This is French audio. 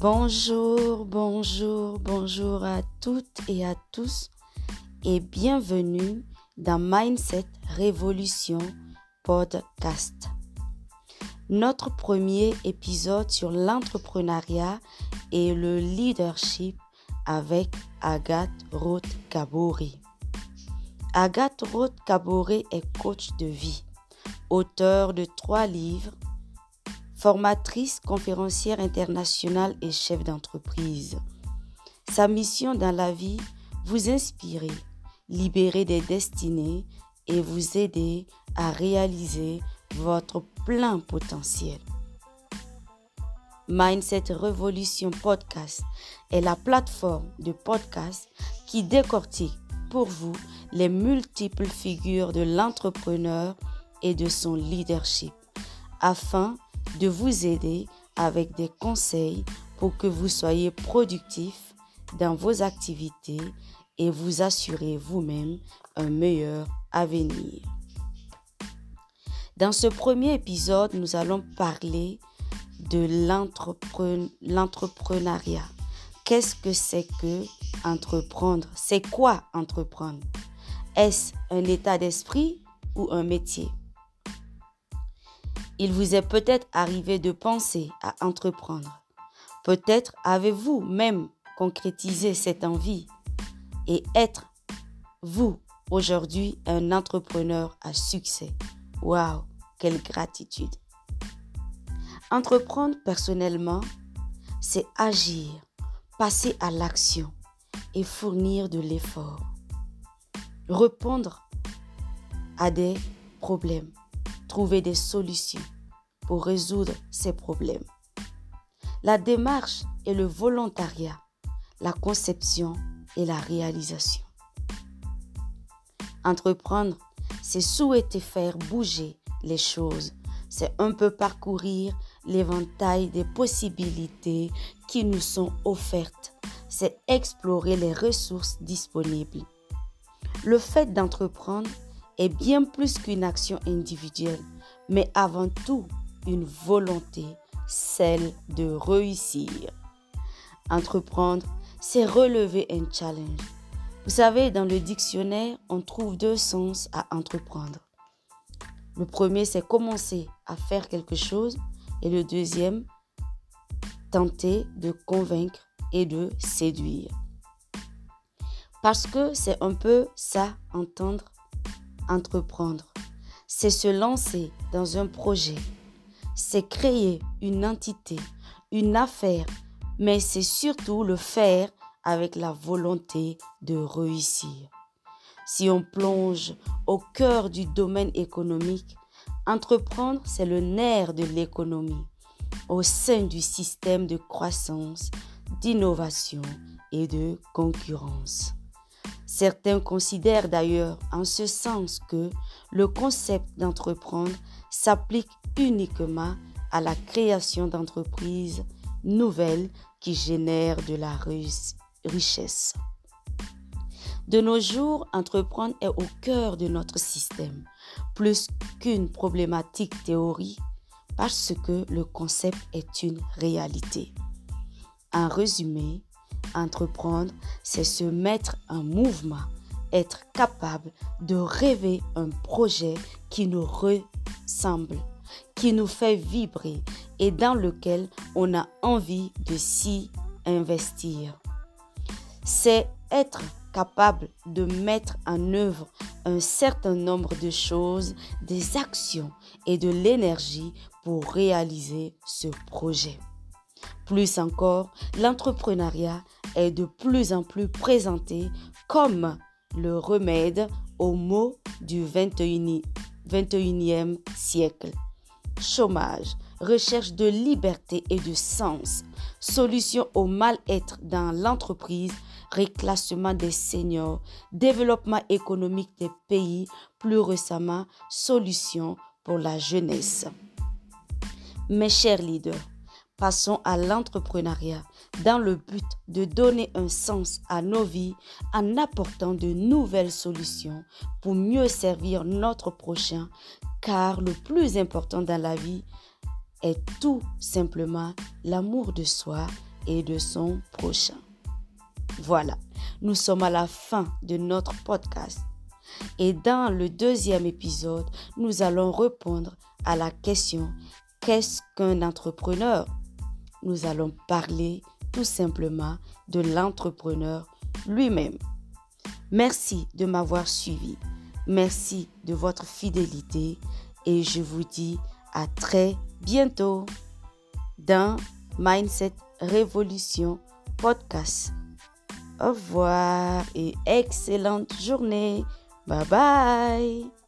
Bonjour, bonjour, bonjour à toutes et à tous et bienvenue dans Mindset Révolution Podcast. Notre premier épisode sur l'entrepreneuriat et le leadership avec Agathe Roth Kabori. Agathe Roth Kabori est coach de vie, auteur de trois livres, formatrice, conférencière internationale et chef d'entreprise. Sa mission dans la vie, vous inspirer, libérer des destinées et vous aider à réaliser votre plein potentiel. Mindset Révolution Podcast est la plateforme de podcast qui décortique pour vous les multiples figures de l'entrepreneur et de son leadership afin de vous aider avec des conseils pour que vous soyez productif dans vos activités et vous assurez vous-même un meilleur avenir. Dans ce premier épisode, nous allons parler de l'entrepreneuriat. Qu'est-ce que c'est que entreprendre? C'est quoi entreprendre? Est-ce un état d'esprit ou un métier? Il vous est peut-être arrivé de penser à entreprendre. Peut-être avez-vous même concrétisé cette envie et être, vous, aujourd'hui, un entrepreneur à succès. Waouh, quelle gratitude. Entreprendre personnellement, c'est agir, passer à l'action et fournir de l'effort. Répondre à des problèmes trouver des solutions pour résoudre ces problèmes. La démarche est le volontariat, la conception et la réalisation. Entreprendre, c'est souhaiter faire bouger les choses, c'est un peu parcourir l'éventail des possibilités qui nous sont offertes, c'est explorer les ressources disponibles. Le fait d'entreprendre est bien plus qu'une action individuelle, mais avant tout une volonté, celle de réussir. Entreprendre, c'est relever un challenge. Vous savez, dans le dictionnaire, on trouve deux sens à entreprendre. Le premier, c'est commencer à faire quelque chose. Et le deuxième, tenter de convaincre et de séduire. Parce que c'est un peu ça, entendre entreprendre. C'est se lancer dans un projet. C'est créer une entité, une affaire, mais c'est surtout le faire avec la volonté de réussir. Si on plonge au cœur du domaine économique, entreprendre, c'est le nerf de l'économie au sein du système de croissance, d'innovation et de concurrence. Certains considèrent d'ailleurs en ce sens que le concept d'entreprendre s'applique uniquement à la création d'entreprises nouvelles qui génèrent de la richesse. De nos jours, entreprendre est au cœur de notre système, plus qu'une problématique théorique, parce que le concept est une réalité. En résumé, Entreprendre, c'est se mettre en mouvement, être capable de rêver un projet qui nous ressemble, qui nous fait vibrer et dans lequel on a envie de s'y investir. C'est être capable de mettre en œuvre un certain nombre de choses, des actions et de l'énergie pour réaliser ce projet. Plus encore, l'entrepreneuriat est de plus en plus présenté comme le remède aux maux du 21e, 21e siècle. Chômage, recherche de liberté et de sens, solution au mal-être dans l'entreprise, réclassement des seniors, développement économique des pays, plus récemment, solution pour la jeunesse. Mes chers leaders, Passons à l'entrepreneuriat dans le but de donner un sens à nos vies en apportant de nouvelles solutions pour mieux servir notre prochain, car le plus important dans la vie est tout simplement l'amour de soi et de son prochain. Voilà, nous sommes à la fin de notre podcast. Et dans le deuxième épisode, nous allons répondre à la question qu'est-ce qu'un entrepreneur? Nous allons parler tout simplement de l'entrepreneur lui-même. Merci de m'avoir suivi. Merci de votre fidélité et je vous dis à très bientôt dans Mindset Révolution Podcast. Au revoir et excellente journée. Bye bye.